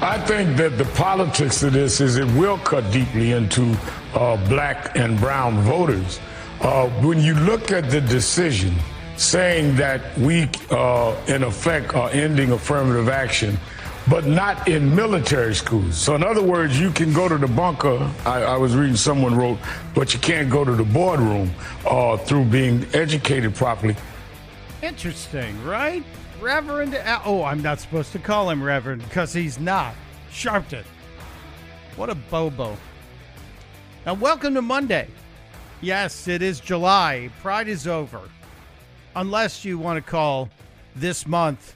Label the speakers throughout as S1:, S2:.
S1: I think that the politics of this is it will cut deeply into uh, black and brown voters. Uh, when you look at the decision saying that we, uh, in effect, are ending affirmative action, but not in military schools. So, in other words, you can go to the bunker. I, I was reading someone wrote, but you can't go to the boardroom uh, through being educated properly.
S2: Interesting, right? Reverend. Al- oh, I'm not supposed to call him Reverend because he's not. Sharpton. What a bobo. Now, welcome to Monday. Yes, it is July. Pride is over. Unless you want to call this month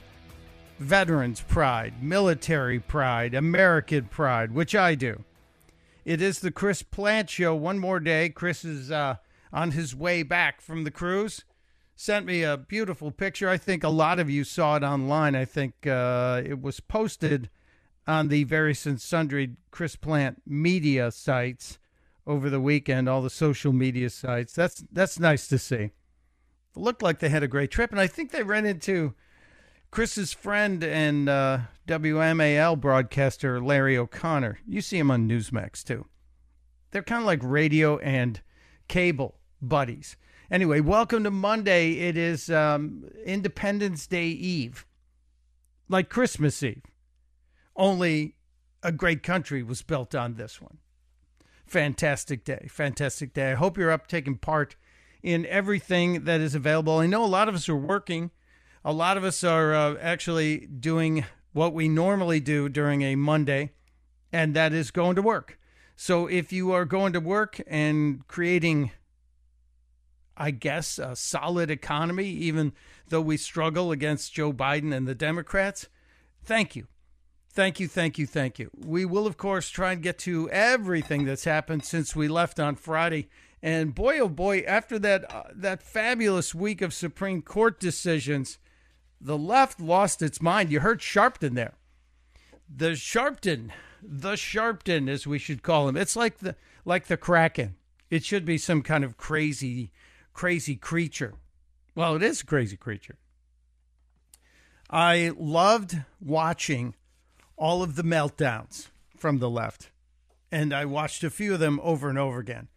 S2: Veterans Pride, Military Pride, American Pride, which I do. It is the Chris Plante Show. One more day. Chris is uh, on his way back from the cruise sent me a beautiful picture. I think a lot of you saw it online. I think uh, it was posted on the various and sundry Chris Plante media sites over the weekend, all the social media sites. That's that's nice to see. It looked like they had a great trip, and I think they ran into Chris's friend and uh, WMAL broadcaster Larry O'Connor. You see him on Newsmax too. They're kind of like radio and cable buddies. Anyway, welcome to Monday. It is um, Independence Day Eve, like Christmas Eve. Only a great country was built on this one. Fantastic day. Fantastic day. I hope you're up taking part in everything that is available. I know a lot of us are working. A lot of us are uh, actually doing what we normally do during a Monday, and that is going to work. So if you are going to work and creating I guess, a solid economy, even though we struggle against Joe Biden and the Democrats. Thank you. Thank you, thank you, thank you. We will, of course, try and get to everything that's happened since we left on Friday. And boy, oh boy, after that uh, that fabulous week of Supreme Court decisions, the left lost its mind. You heard Sharpton there. The Sharpton, the Sharpton, as we should call him. It's like the like the Kraken. It should be some kind of crazy crazy creature. Well, it is a crazy creature. I loved watching all of the meltdowns from the left, and I watched a few of them over and over again.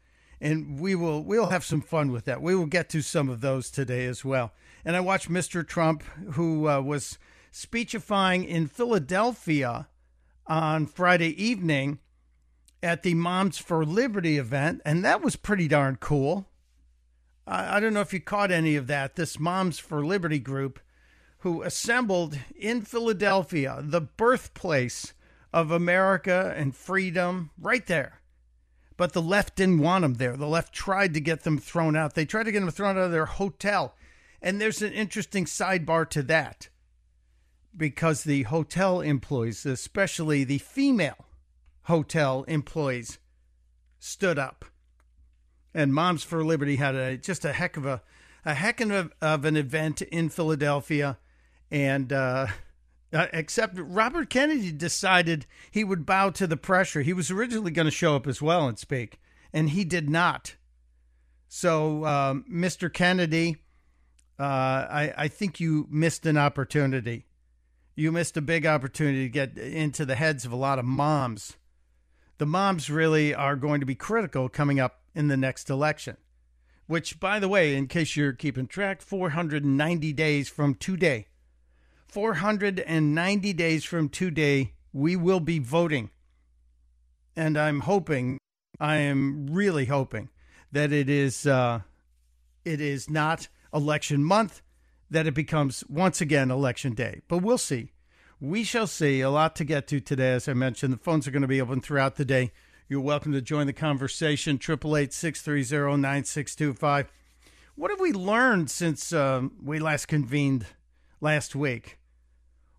S2: And we will we'll have some fun with that. We will get to some of those today as well. And I watched Mr. Trump, who uh, was speechifying in Philadelphia on Friday evening at the Moms for Liberty event, and that was pretty darn cool. I don't know if you caught any of that. This Moms for Liberty group who assembled in Philadelphia, the birthplace of America and freedom, right there. But the left didn't want them there. The left tried to get them thrown out. They tried to get them thrown out of their hotel. And there's an interesting sidebar to that because the hotel employees, especially the female hotel employees, stood up and Moms for Liberty had a just a heck of a a heck of, of an event in Philadelphia, and uh, uh, except Robert Kennedy decided he would bow to the pressure. He was originally going to show up as well and speak, and he did not. So, um, Mr. Kennedy, uh, I, I think you missed an opportunity. You missed a big opportunity to get into the heads of a lot of moms. The moms really are going to be critical coming up in the next election. Which, by the way, in case you're keeping track, 490 days from today. 490 days from today, we will be voting. And I'm hoping, I am really hoping that it is, uh, it is not election month, that it becomes once again election day. But we'll see. We shall see. A lot to get to today, as I mentioned. The phones are going to be open throughout the day. You're welcome to join the conversation. 888 What have we learned since uh, we last convened last week?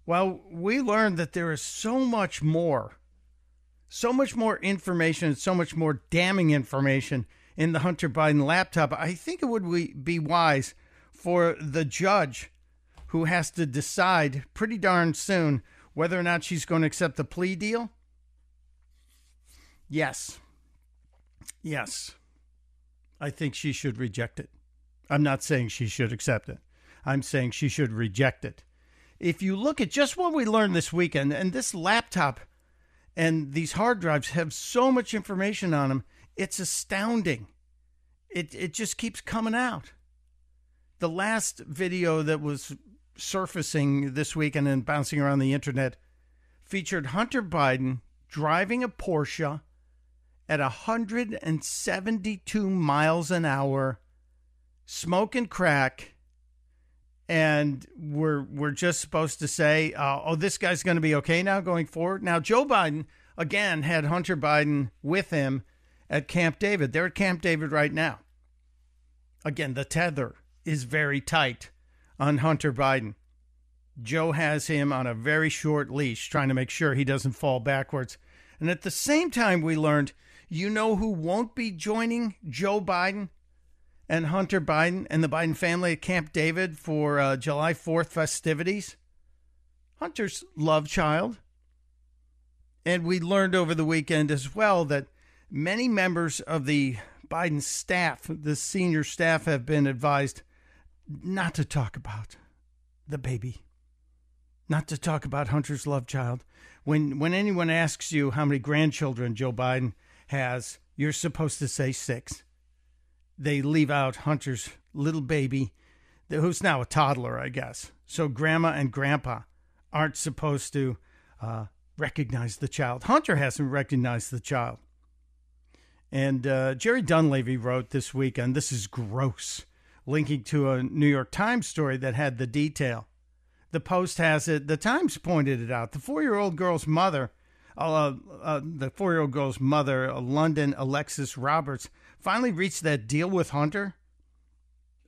S2: Well, we learned that there is so much more, so much more information, and so much more damning information in the Hunter Biden laptop. I think it would be wise for the judge who has to decide pretty darn soon whether or not she's going to accept the plea deal Yes. Yes. I think she should reject it. I'm not saying she should accept it. I'm saying she should reject it. If you look at just what we learned this weekend, and this laptop And these hard drives have so much information on them, it's astounding. It, it just keeps coming out. The last video that was surfacing this weekend and bouncing around the internet featured Hunter Biden driving a Porsche at 172 miles an hour, smoking crack, and we're we're just supposed to say, uh, "Oh, this guy's going to be okay now going forward." Now, Joe Biden again had Hunter Biden with him at Camp David. They're at Camp David right now. Again, the tether is very tight on Hunter Biden. Joe has him on a very short leash, trying to make sure he doesn't fall backwards. And at the same time, we learned you know who won't be joining Joe Biden and Hunter Biden and the Biden family at Camp David for uh, July 4th festivities? Hunter's love child. And we learned over the weekend as well that many members of the Biden staff, the senior staff, have been advised not to talk about the baby, not to talk about Hunter's love child. When when anyone asks you how many grandchildren Joe Biden has, you're supposed to say six. They leave out Hunter's little baby, who's now a toddler, I guess. So grandma and grandpa aren't supposed to uh, recognize the child. Hunter hasn't recognized the child. And uh, Jerry Dunleavy wrote this weekend, this is gross, linking to a New York Times story that had the detail. The Post has it, the Times pointed it out. The four year old girl's mother uh, uh, the four year old girl's mother, uh, London Alexis Roberts, finally reached that deal with Hunter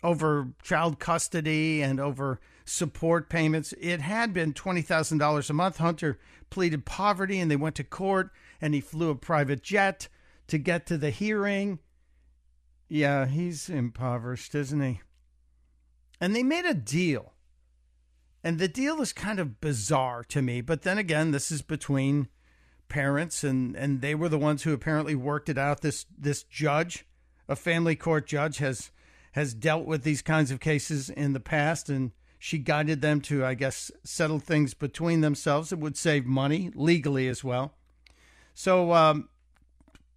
S2: over child custody and over support payments. It had been $20,000 a month. Hunter pleaded poverty and they went to court and he flew a private jet to get to the hearing. Yeah, he's impoverished, isn't he? And they made a deal. And the deal is kind of bizarre to me. But then again, this is between parents, and and they were the ones who apparently worked it out. This this judge, a family court judge, has has dealt with these kinds of cases in the past, and she guided them to, I guess, settle things between themselves. It would save money legally as well. So, um,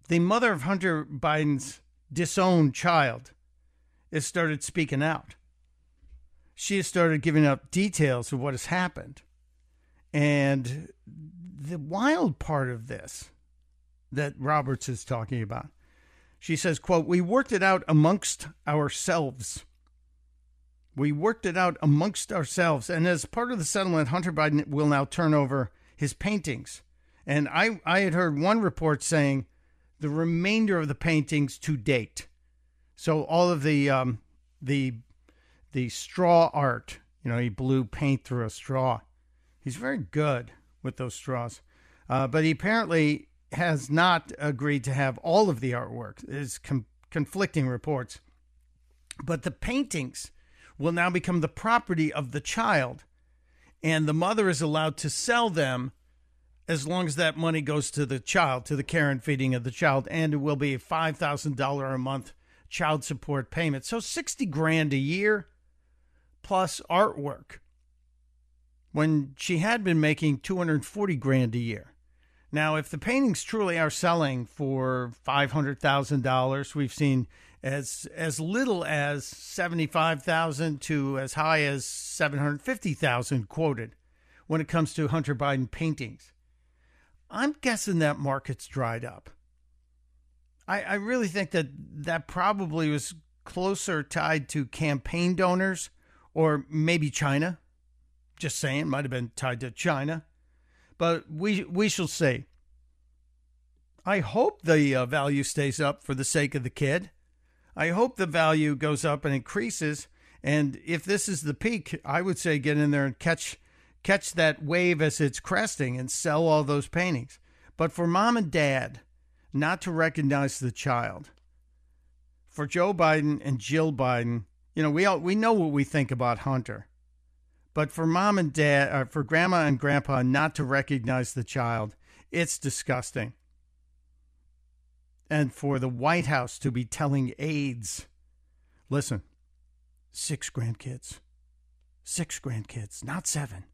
S2: the mother of Hunter Biden's disowned child has started speaking out. She has started giving up details of what has happened. And the wild part of this that Roberts is talking about. She says, quote, we worked it out amongst ourselves. We worked it out amongst ourselves. And as part of the settlement, Hunter Biden will now turn over his paintings. And I, I had heard one report saying the remainder of the paintings to date. So all of the um, the the straw art, you know, he blew paint through a straw. He's very good with those straws. Uh, but he apparently has not agreed to have all of the artwork. There's com- conflicting reports. But the paintings will now become the property of the child, and the mother is allowed to sell them as long as that money goes to the child, to the care and feeding of the child, and it will be a $5,000 a month child support payment. So 60 grand a year plus artwork when she had been making 240 grand a year. Now, if the paintings truly are selling for $500,000, we've seen as as little as 75,000 to as high as 750,000 quoted when it comes to Hunter Biden paintings. I'm guessing that market's dried up. I, I really think that that probably was closer tied to campaign donors or maybe China just saying, might have been tied to China, but we we shall see. I hope the uh, value stays up for the sake of the kid. I hope the value goes up and increases. And if this is the peak, I would say get in there and catch catch that wave as it's cresting and sell all those paintings. But for mom and dad not to recognize the child, for Joe Biden and Jill Biden, you know, we all, we know what we think about Hunter. But for mom and dad, or uh, for grandma and grandpa not to recognize the child, it's disgusting. And for the White House to be telling aides, listen, six grandkids, six grandkids, not seven.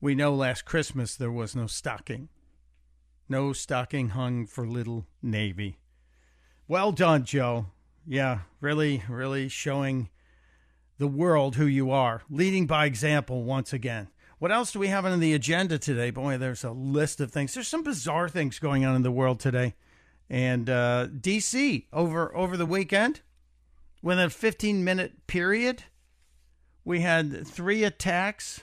S2: We know last Christmas there was no stocking. No stocking hung for little Navy. Well done, Joe. Yeah, really, really showing the world who you are, leading by example once again. What else do we have on the agenda today? Boy, there's a list of things. There's some bizarre things going on in the world today. And uh, DC over over the weekend, within a 15 minute period, we had three attacks.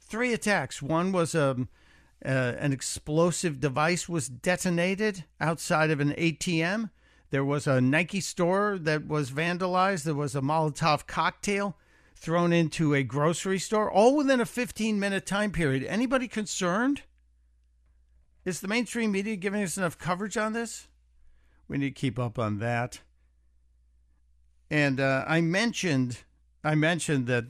S2: Three attacks. One was um, uh, an explosive device was detonated outside of an ATM. There was a Nike store that was vandalized. There was a Molotov cocktail thrown into a grocery store, all within a 15 minute time period. Anybody concerned? Is the mainstream media giving us enough coverage on this? We need to keep up on that. And uh, I mentioned, I mentioned that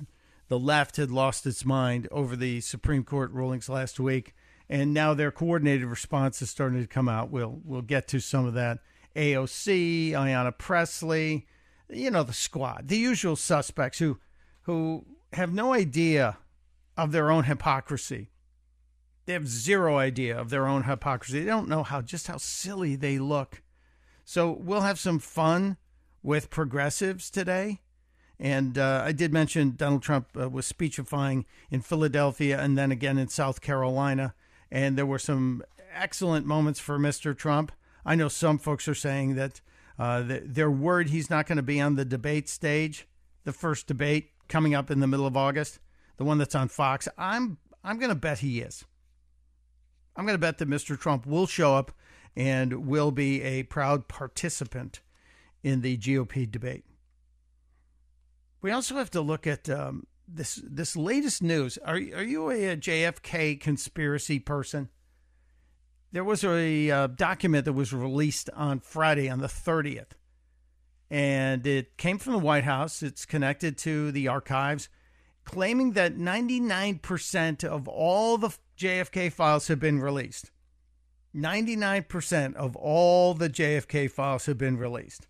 S2: the left had lost its mind over the Supreme Court rulings last week, and now their coordinated response is starting to come out. We'll we'll get to some of that. AOC, Ayanna Pressley, you know the squad, the usual suspects who who have no idea of their own hypocrisy. They have zero idea of their own hypocrisy. They don't know how just how silly they look. So we'll have some fun with progressives today. And uh, I did mention Donald Trump uh, was speechifying in Philadelphia and then again in South Carolina. And there were some excellent moments for Mr. Trump. I know some folks are saying that uh, they're worried he's not going to be on the debate stage, the first debate coming up in the middle of August, the one that's on Fox. I'm I'm going to bet he is. I'm going to bet that Mr. Trump will show up and will be a proud participant in the GOP debate. We also have to look at um, this this latest news. Are are you a, a JFK conspiracy person? There was a uh, document that was released on Friday on the 30th, and it came from the White House. It's connected to the archives, claiming that 99% of all the JFK files have been released. 99% of all the JFK files have been released.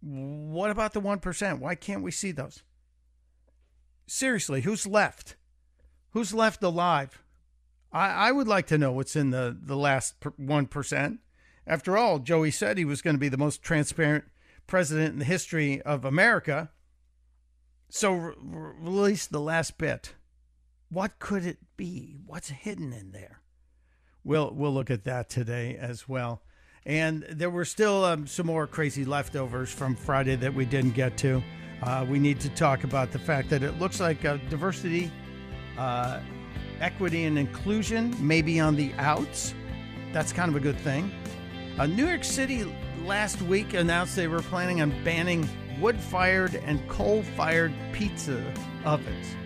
S2: What about the 1%? Why can't we see those? Seriously, who's left? Who's left alive? I, I would like to know what's in the, the last 1%. After all, Joey said he was going to be the most transparent president in the history of America. So re- release the last bit. What could it be? What's hidden in there? We'll we'll look at that today as well. And there were still um, some more crazy leftovers from Friday that we didn't get to. Uh, we need to talk about the fact that it looks like uh, diversity, uh, equity, and inclusion may be on the outs. That's kind of a good thing. Uh, New York City last week announced they were planning on banning wood fired and coal fired pizza ovens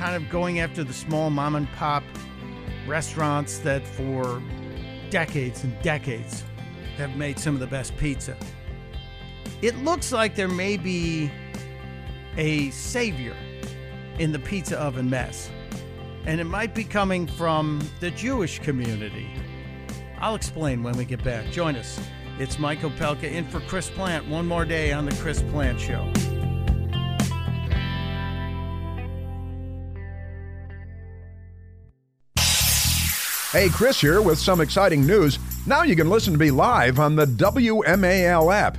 S2: kind of going after the small mom and pop restaurants that for decades and decades have made some of the best pizza. It looks like there may be a savior in the pizza oven mess, and it might be coming from the Jewish community. I'll explain when we get back. Join us. It's Mike Opelka in for Chris Plante. One more day on the Chris Plante Show.
S3: Hey, Chris here with some exciting news. Now you can listen to me live on the WMAL app.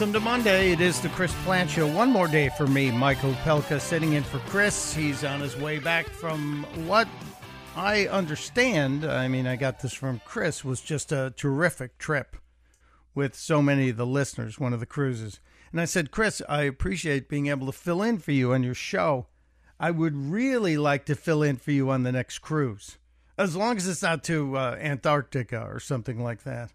S2: Welcome to Monday. It is the Chris Plante Show. One more day for me, Michael Opelka, sitting in for Chris. He's on his way back from what I understand. I mean, I got this from Chris, was just a terrific trip with so many of the listeners, one of the cruises. And I said, Chris, I appreciate being able to fill in for you on your show. I would really like to fill in for you on the next cruise, as long as it's not to uh, Antarctica or something like that.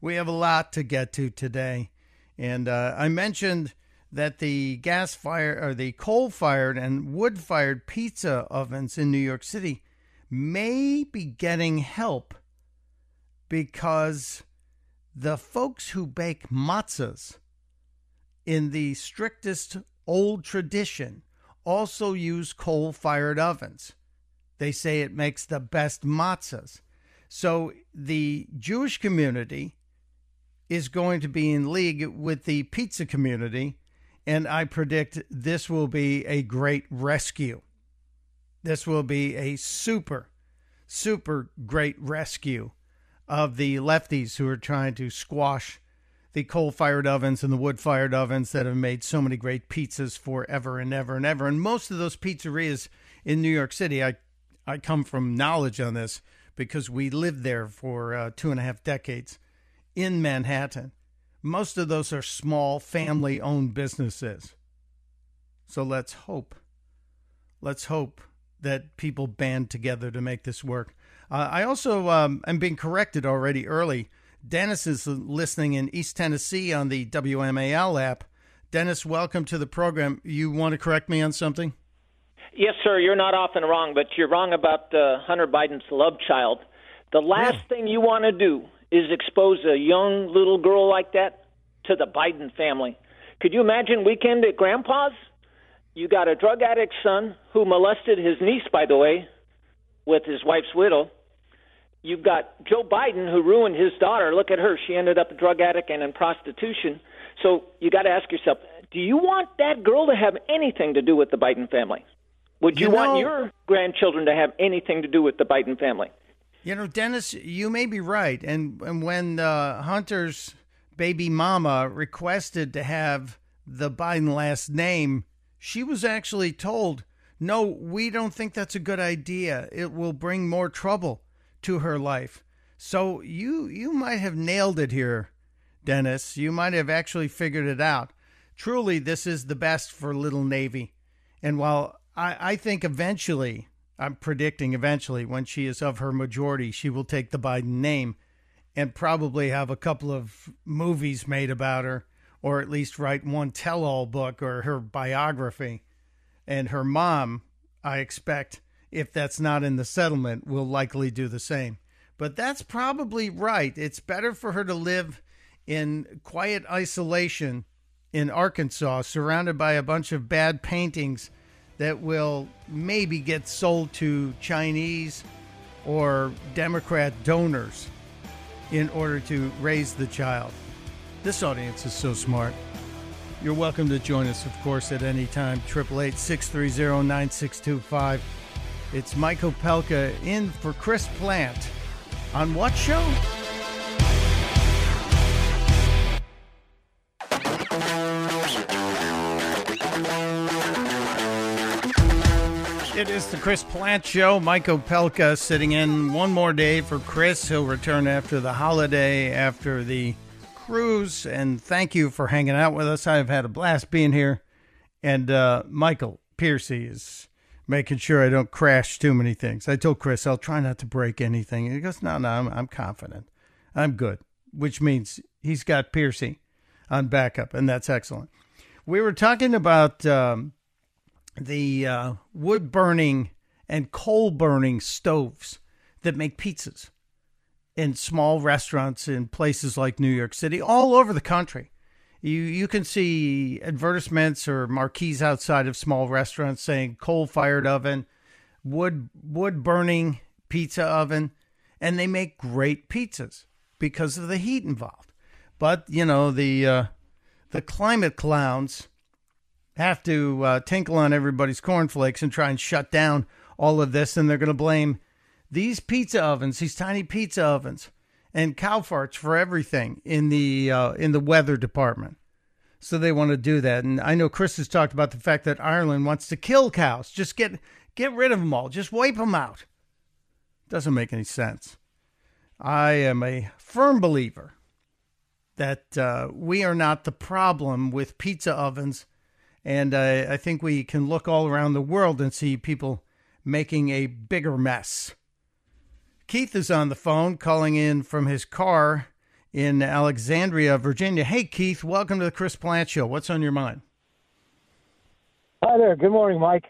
S2: We have a lot to get to today. And uh, I mentioned that the gas fired or the coal fired and wood fired pizza ovens in New York City may be getting help because the folks who bake matzahs in the strictest old tradition also use coal fired ovens. They say it makes the best matzahs. So the Jewish community is going to be in league with the pizza community, and I predict this will be a great rescue. This will be a super, super great rescue of the lefties who are trying to squash the coal fired ovens and the wood fired ovens that have made so many great pizzas forever and ever and ever. And most of those pizzerias in New York City, I, I come from knowledge on this because we lived there for uh, two and a half decades in Manhattan. Most of those are small family owned businesses. So let's hope. Let's hope that people band together to make this work. Uh, I also um, am being corrected already early. Dennis is listening in East Tennessee on the WMAL app. Dennis, welcome to the program. You want to correct me on something?
S4: Yes, sir. You're not often wrong, but you're wrong about uh, Hunter Biden's love child. The last yeah. thing you want to do is expose a young little girl like that to the Biden family. Could you imagine weekend at Grandpa's? You got a drug addict son who molested his niece, by the way, with his wife's widow. You've got Joe Biden who ruined his daughter. Look at her; she ended up a drug addict and in prostitution. So you got to ask yourself: Do you want that girl to have anything to do with the Biden family? Would you, you know, want your grandchildren to have anything to do with the Biden family?
S2: You know, Dennis, you may be right. And and when uh, Hunter's baby mama requested to have the Biden last name, she was actually told no, we don't think that's a good idea. It will bring more trouble to her life. So you you might have nailed it here, Dennis. You might have actually figured it out. Truly, this is the best for Little Navy. And while I, I think eventually, I'm predicting eventually, when she is of her majority, she will take the Biden name and probably have a couple of movies made about her, or at least write one tell all book or her biography and her mom, I expect, if that's not in the settlement, will likely do the same. But that's probably right. It's better for her to live in quiet isolation in Arkansas, surrounded by a bunch of bad paintings that will maybe get sold to Chinese or Democrat donors in order to raise the child. This audience is so smart. You're welcome to join us, of course, at any time. 888 630 9625. It's Mike Opelka in for Chris Plante. On what show? It is the Chris Plante Show. Mike Opelka sitting in one more day for Chris. He'll return after the holiday, after the cruise, and thank you for hanging out with us. I've had a blast being here. And uh, Michael Piercy is making sure I don't crash too many things. I told Chris I'll try not to break anything. He goes, No, no, I'm, I'm confident. I'm good, which means he's got Piercy on backup, and that's excellent. We were talking about um, the uh, wood burning and coal burning stoves that make pizzas in small restaurants in places like New York City, all over the country. You you can see advertisements or marquees outside of small restaurants saying coal fired oven, wood wood burning pizza oven, and they make great pizzas because of the heat involved. But you know the uh, the climate clowns have to uh, tinkle on everybody's cornflakes and try and shut down all of this, and they're going to blame these pizza ovens, these tiny pizza ovens, and cow farts for everything in the uh, in the weather department. So they want to do that, and I know Chris has talked about the fact that Ireland wants to kill cows. Just get get rid of them all. Just wipe them out. Doesn't make any sense. I am a firm believer that uh, we are not the problem with pizza ovens. And uh, I think we can look all around the world and see people making a bigger mess. Keith is on the phone calling in from his car in Alexandria, Virginia. Hey, Keith, welcome to the Chris Plante Show. What's on your mind?
S5: Hi there. Good morning, Mike.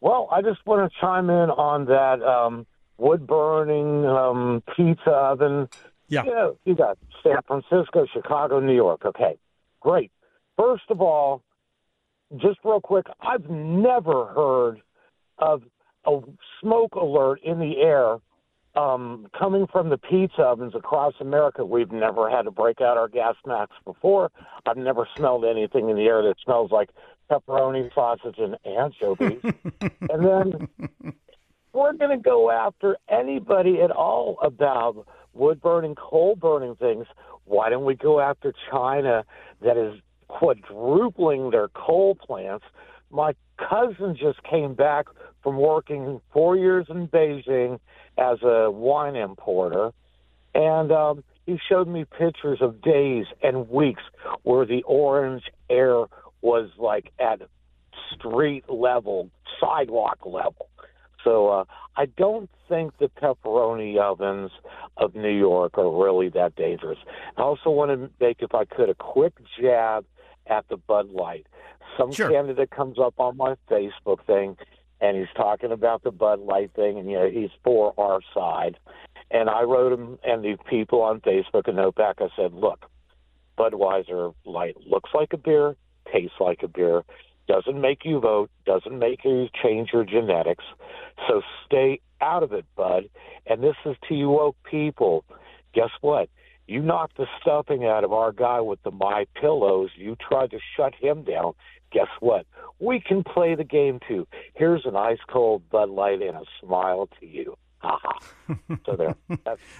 S5: Well, I just want to chime in on that um, wood burning um, pizza oven.
S2: Yeah.
S5: You, know, you got San Francisco, Chicago, New York. Okay, great. First of all, just real quick, I've never heard of a smoke alert in the air um, coming from the pizza ovens across America. We've never had to break out our gas masks before. I've never smelled anything in the air that smells like pepperoni, sausage, and anchovies. and then we're going to go after anybody at all about wood burning, coal burning things. Why don't we go after China that is quadrupling their coal plants? My cousin just came back from working four years in Beijing as a wine importer, and um, he showed me pictures of days and weeks where the orange air was like at street level, sidewalk level. So uh, I don't think the pepperoni ovens of New York are really that dangerous. I also want to make, if I could, a quick jab at the Bud Light. Some
S2: Sure.
S5: candidate comes up on my Facebook thing and he's talking about the Bud Light thing, and you know he's for our side. And I wrote him and the people on Facebook a note back. I said, "Look, Budweiser Light looks like a beer, tastes like a beer, doesn't make you vote, doesn't make you change your genetics. So stay out of it, Bud. And this is to you woke people. Guess what? You knocked the stuffing out of our guy with the my pillows. You tried to shut him down. Guess what? We can play the game too. Here's an ice cold Bud Light and a smile to you. So there.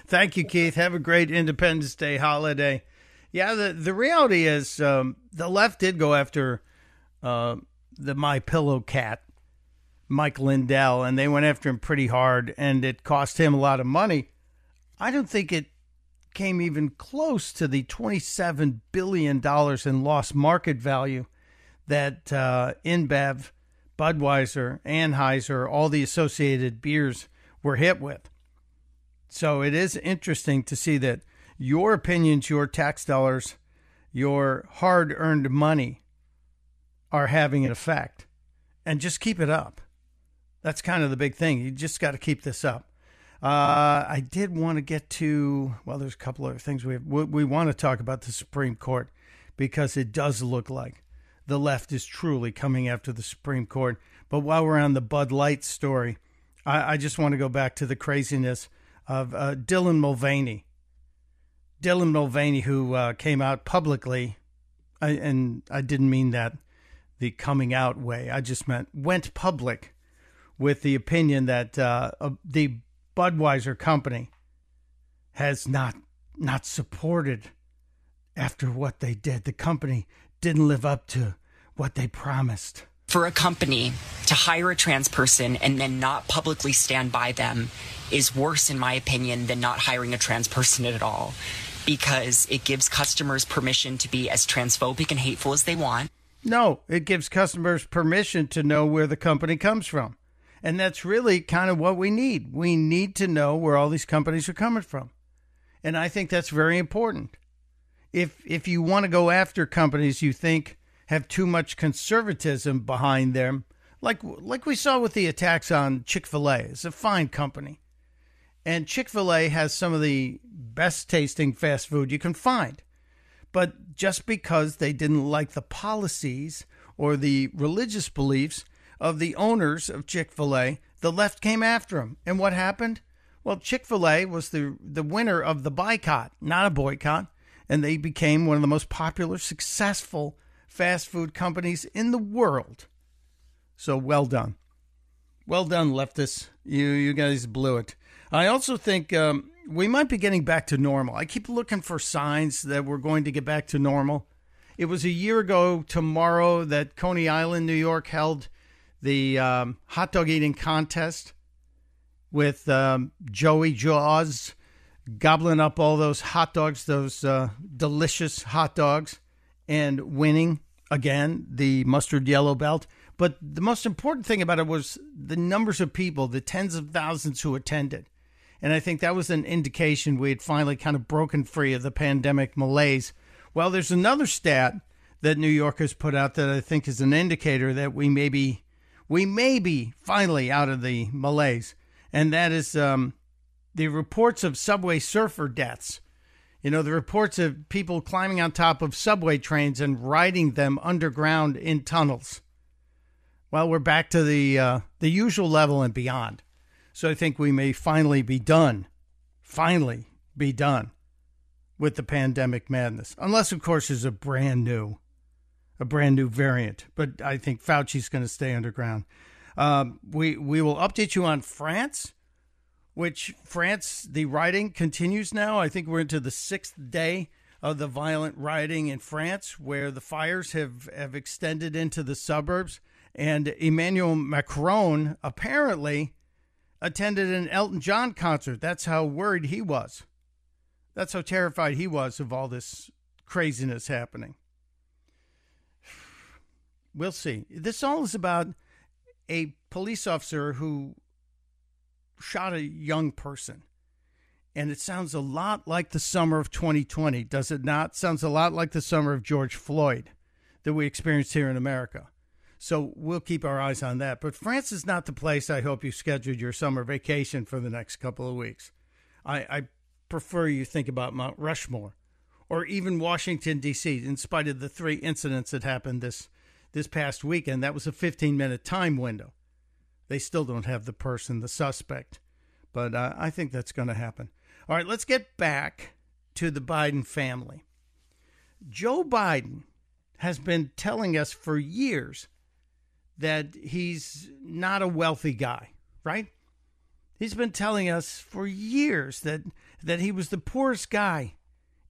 S2: Thank you, Keith. Have a great Independence Day holiday. Yeah, the the reality is um, the left did go after uh, the My Pillow cat, Mike Lindell, and they went after him pretty hard, and it cost him a lot of money. I don't think it came even close to the twenty-seven billion dollars in lost market value that uh, InBev, Budweiser, Anheuser, all the associated beers were hit with. So it is interesting to see that your opinions, your tax dollars, your hard earned money are having an effect. And just keep it up. That's kind of the big thing. You just got to keep this up. Uh, I did want to get to, well, there's a couple other things we, have, we, we want to talk about the Supreme Court because it does look like the left is truly coming after the Supreme Court. But while we're on the Bud Light story, I, I just want to go back to the craziness of uh, Dylan Mulvaney. Dylan Mulvaney, who uh, came out publicly, I, and I didn't mean that the coming out way. I just meant went public with the opinion that uh, the Budweiser company has not not supported after what they did. The company didn't live up to what they promised.
S6: for a company to hire a trans person and then not publicly stand by them is worse, in my opinion, than not hiring a trans person at all. Because it gives customers permission to be as transphobic and hateful as they want.
S2: No, it gives customers permission to know where the company comes from. And that's really kind of what we need. We need to know where all these companies are coming from. And I think that's very important. If if you want to go after companies you think have too much conservatism behind them, like like we saw with the attacks on Chick-fil-A, it's a fine company. And Chick-fil-A has some of the best tasting fast food you can find. But just because they didn't like the policies or the religious beliefs of the owners of Chick fil A, the left came after them. And what happened? Well, Chick fil A was the, the winner of the boycott, not a boycott. And they became one of the most popular, successful fast food companies in the world. So well done. Well done, leftists. You you guys blew it. I also think um, we might be getting back to normal. I keep looking for signs that we're going to get back to normal. It was a year ago tomorrow that Coney Island, New York, held the um, hot dog eating contest with um, Joey Jaws gobbling up all those hot dogs, those uh, delicious hot dogs, and winning again the mustard yellow belt. But the most important thing about it was the numbers of people, the tens of thousands who attended. And I think that was an indication we had finally kind of broken free of the pandemic malaise. Well, there's another stat that New York has put out that I think is an indicator that we may be, we may be finally out of the malaise. And that is um, the reports of subway surfer deaths. You know, the reports of people climbing on top of subway trains and riding them underground in tunnels. Well, we're back to the uh, the usual level and beyond. So I think we may finally be done, finally be done with the pandemic madness. Unless, of course, there's a brand new, a brand new variant. But I think Fauci's going to stay underground. Um, we we will update you on France which France, the rioting continues now. I think we're into the sixth day of the violent rioting in France, where the fires have, have extended into the suburbs. And Emmanuel Macron apparently attended an Elton John concert. That's how worried he was. That's how terrified he was of all this craziness happening. We'll see. This all is about a police officer who shot a young person. And it sounds a lot like the summer of 2020, does it not? Sounds a lot like the summer of George Floyd that we experienced here in America. So we'll keep our eyes on that. But France is not the place I hope you scheduled your summer vacation for the next couple of weeks. I, I prefer you think about Mount Rushmore or even Washington, D.C., in spite of the three incidents that happened this, this past weekend. That was a 15 minute time window. They still don't have the person, the suspect. But uh, I think that's going to happen. All right, let's get back to the Biden family. Joe Biden has been telling us for years that he's not a wealthy guy, right? He's been telling us for years that that he was the poorest guy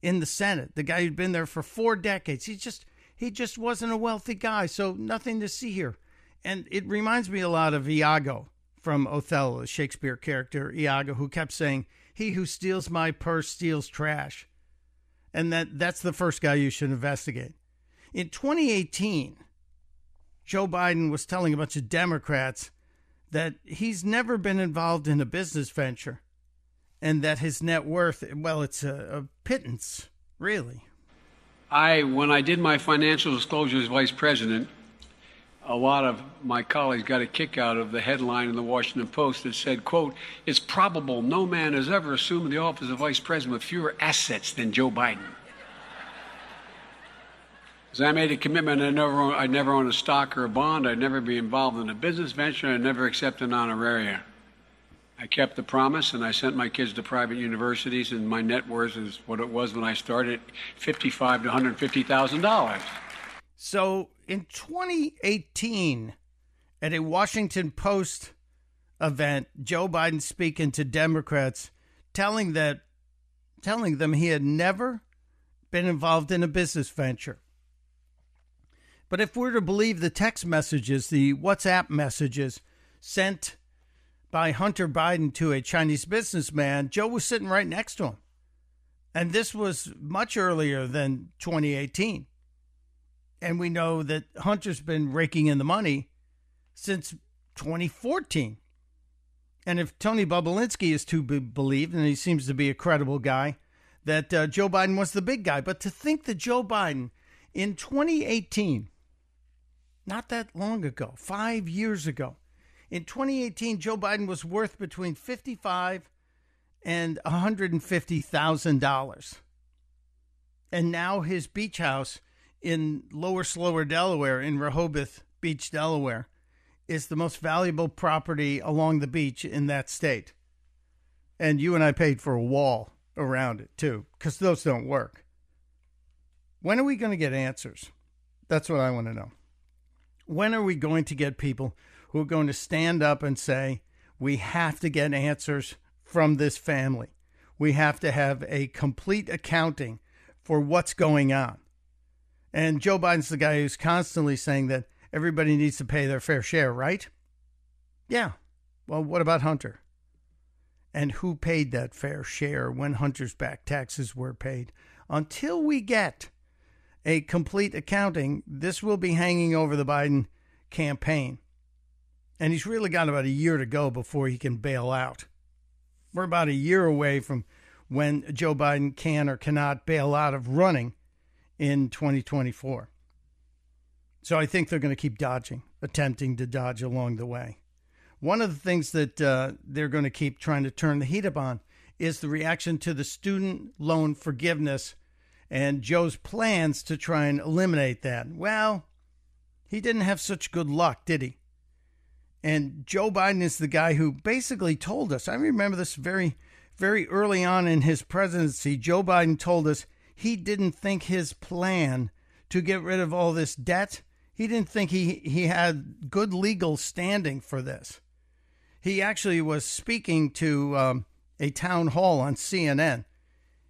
S2: in the Senate, the guy who'd been there for four decades. He just he just wasn't a wealthy guy, so nothing to see here. And it reminds me a lot of Iago from Othello, the Shakespeare character Iago, who kept saying, He who steals my purse steals trash. And that, that's the first guy you should investigate. In 2018, Joe Biden was telling a bunch of Democrats that he's never been involved in a business venture and that his net worth, well, it's a, a pittance, really.
S7: I, when I did my financial disclosure as vice president, a lot of my colleagues got a kick out of the headline in the Washington Post that said, quote, it's probable no man has ever assumed the office of vice president with fewer assets than Joe Biden. Because I made a commitment I'd never, own, I'd never own a stock or a bond, I'd never be involved in a business venture, I'd never accept an honoraria. I kept the promise and I sent my kids to private universities, and my net worth is what it was when I started, fifty-five to one hundred fifty thousand dollars.
S2: So in 2018, at a Washington Post event, Joe Biden speaking to Democrats, telling that telling them he had never been involved in a business venture. But if we're to believe the text messages, the WhatsApp messages sent by Hunter Biden to a Chinese businessman, Joe was sitting right next to him. And this was much earlier than 2018 and we know that Hunter's been raking in the money since 2014. And if Tony Bobulinski is to be believed, and he seems to be a credible guy, that uh, Joe Biden was the big guy. But to think that Joe Biden in 2018, not that long ago, five years ago, in 2018, Joe Biden was worth between 55 and 150 thousand dollars, and now his beach house in Lower Slower, Delaware, in Rehoboth Beach, Delaware, is the most valuable property along the beach in that state. And you and I paid for a wall around it too, because those don't work. When are we going to get answers? That's what I want to know. When are we going to get people who are going to stand up and say, we have to get answers from this family? We have to have a complete accounting for what's going on. And Joe Biden's the guy who's constantly saying that everybody needs to pay their fair share, right? Yeah. Well, what about Hunter? and who paid that fair share when Hunter's back taxes were paid. Until we get a complete accounting, this will be hanging over the Biden campaign. And he's really got about a year to go before he can bail out. We're about a year away from when Joe Biden can or cannot bail out of running in 2024. So I think they're going to keep dodging, attempting to dodge along the way. One of the things that uh, they're going to keep trying to turn the heat up on is the reaction to the student loan forgiveness and Joe's plans to try and eliminate that. Well, he didn't have such good luck, did he? And Joe Biden is the guy who basically told us. I remember this very, very early on in his presidency. Joe Biden told us he didn't think his plan to get rid of all this debt, he didn't think he, he had good legal standing for this. He actually was speaking to um, a town hall on CNN.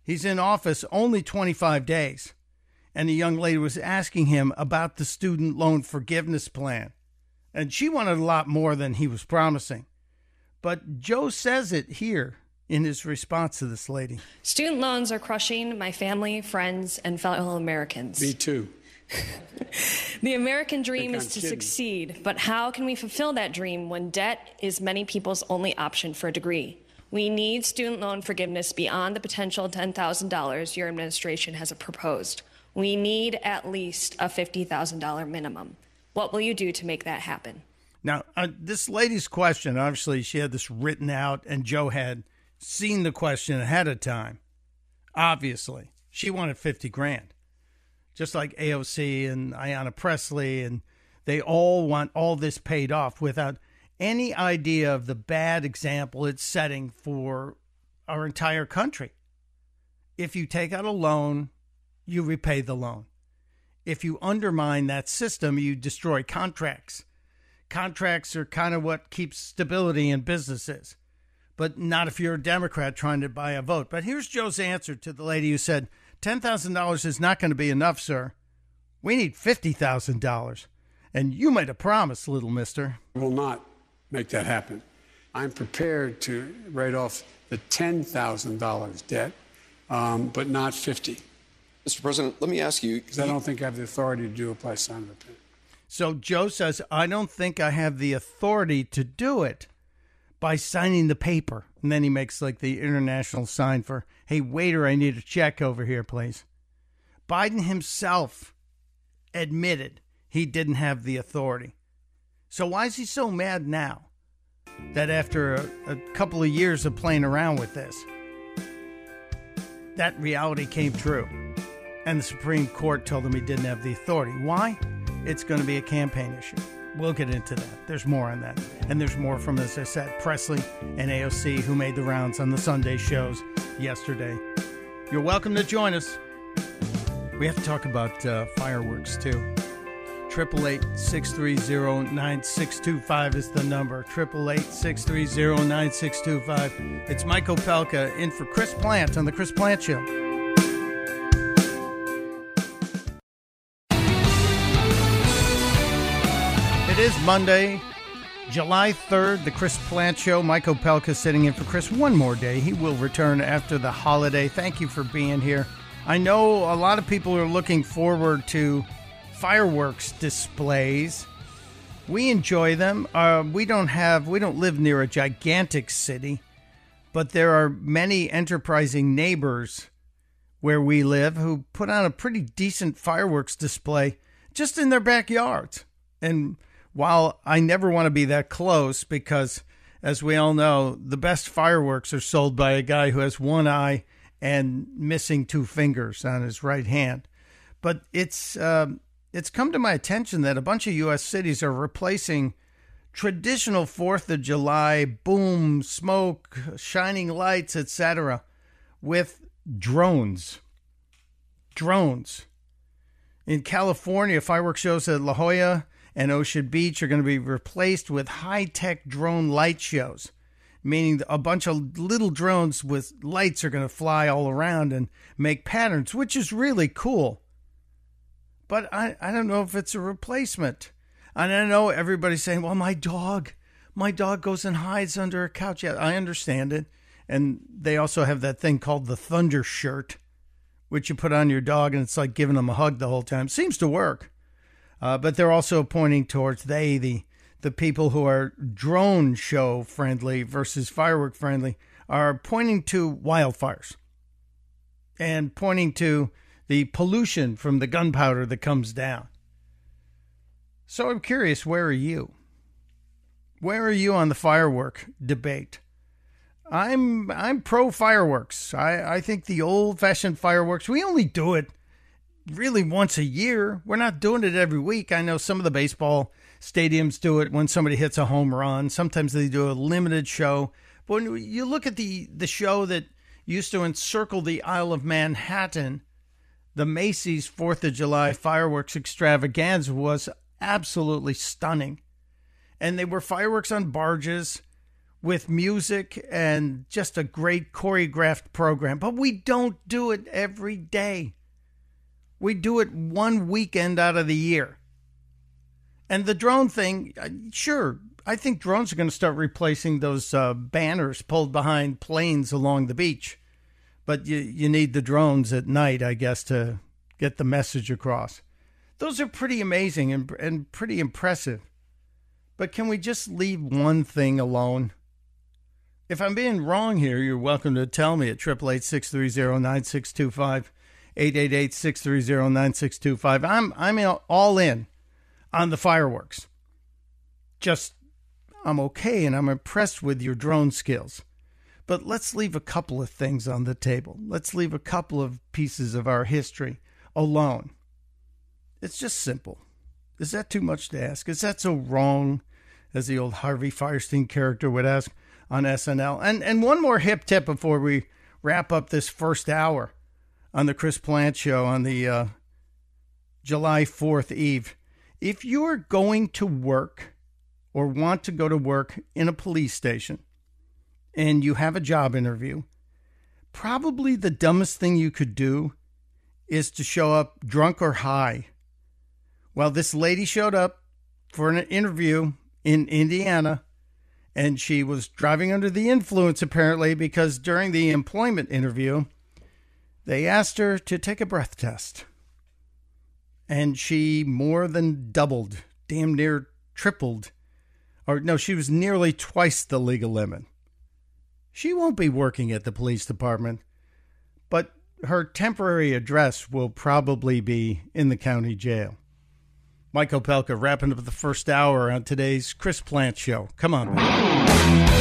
S2: He's in office only 25 days. And a young lady was asking him about the student loan forgiveness plan. And she wanted a lot more than he was promising. But Joe says it here in his response to this lady.
S8: Student loans are crushing my family, friends, and fellow Americans.
S7: Me too.
S8: the American dream is to
S7: kidding.
S8: succeed, but how can we fulfill that dream when debt is many people's only option for a degree? We need student loan forgiveness beyond the potential $10,000 your administration has proposed. We need at least a $50,000 minimum. What will you do to make that happen?
S2: Now, uh, this lady's question, obviously, she had this written out, and Joe had seen the question ahead of time. Obviously, she wanted 50 grand, just like AOC and Ayanna Pressley, and they all want all this paid off without any idea of the bad example it's setting for our entire country. If you take out a loan, you repay the loan. If you undermine that system, you destroy contracts. Contracts are kind of what keeps stability in businesses, but not if you're a Democrat trying to buy a vote. But here's Joe's answer to the lady who said, $10,000 is not going to be enough, sir. We need $50,000. And you made a promise, little mister.
S7: will not make that happen. I'm prepared to write off the $10,000 debt, um, but not 50.
S9: Mr. President, let me ask you.
S7: Because I don't think I have the authority to do it by sign of a pen.
S2: So Joe says, I don't think I have the authority to do it by signing the paper. And then he makes like the international sign for, hey, waiter, I need a check over here, please. Biden himself admitted he didn't have the authority. So why is he so mad now that after a, a couple of years of playing around with this, that reality came true? And the Supreme Court told him he didn't have the authority. Why? It's going to be a campaign issue. We'll get into that. There's more on that. And there's more from, as I said, Pressley and AOC, who made the rounds on the Sunday shows yesterday. You're welcome to join us. We have to talk about uh, fireworks, too. 888 630 9625 is the number. 888 630 9625. It's Mike Opelka in for Chris Plante on The Chris Plante Show. Monday, July 3rd, the Chris Plante Show. Mike Opelka sitting in for Chris one more day. He will return after the holiday. Thank you for being here. I know a lot of people are looking forward to fireworks displays. We enjoy them. Uh, we don't have, we don't live near a gigantic city, but there are many enterprising neighbors where we live who put on a pretty decent fireworks display just in their backyards. And while I never want to be that close because, as we all know, the best fireworks are sold by a guy who has one eye and missing two fingers on his right hand. But it's um, it's come to my attention that a bunch of U.S. cities are replacing traditional Fourth of July boom, smoke, shining lights, etc., with drones. Drones. In California, fireworks shows at La Jolla and Ocean Beach are going to be replaced with high tech drone light shows, meaning a bunch of little drones with lights are going to fly all around and make patterns, which is really cool. But I, I don't know if it's a replacement. And I know everybody's saying, well, my dog, my dog goes and hides under a couch. Yeah, I understand it. And they also have that thing called the Thunder Shirt, which you put on your dog, and it's like giving them a hug the whole time. Seems to work. Uh, but they're also pointing towards they, the the people who are drone show friendly versus firework friendly, are pointing to wildfires and pointing to the pollution from the gunpowder that comes down. So I'm curious, where are you? Where are you on the firework debate? I'm I'm pro fireworks. I, I think the old fashioned fireworks, we only do it really once a year. We're not doing it every week. I know some of the baseball stadiums do it when somebody hits a home run. Sometimes they do a limited show. But when you look at the, the show that used to encircle the Isle of Manhattan, the Macy's Fourth of July fireworks extravaganza was absolutely stunning. And they were fireworks on barges with music and just a great choreographed program. But we don't do it every day. We do it one weekend out of the year. And the drone thing, uh, sure, I think drones are going to start replacing those uh, banners pulled behind planes along the beach. But you, you need the drones at night, I guess, to get the message across. Those are pretty amazing and, and pretty impressive. But can we just leave one thing alone? If I'm being wrong here, you're welcome to tell me at 888 630 9625. 888 630 9625. I'm I'm all in on the fireworks. Just I'm okay and I'm impressed with your drone skills. But let's leave a couple of things on the table. Let's leave a couple of pieces of our history alone. It's just simple. Is that too much to ask? Is that so wrong, as the old Harvey Fierstein character would ask on SNL? And and one more hip tip before we wrap up this first hour on the Chris Plante show on the uh, July 4th Eve. If you're going to work or want to go to work in a police station and you have a job interview, probably the dumbest thing you could do is to show up drunk or high. Well, this lady showed up for an interview in Indiana and she was driving under the influence apparently because during the employment interview, they asked her to take a breath test. And she more than doubled, damn near tripled, or no, she was nearly twice the legal limit. She won't be working at the police department, but her temporary address will probably be in the county jail. Mike Opelka wrapping up the first hour on today's Chris Plante Show. Come on.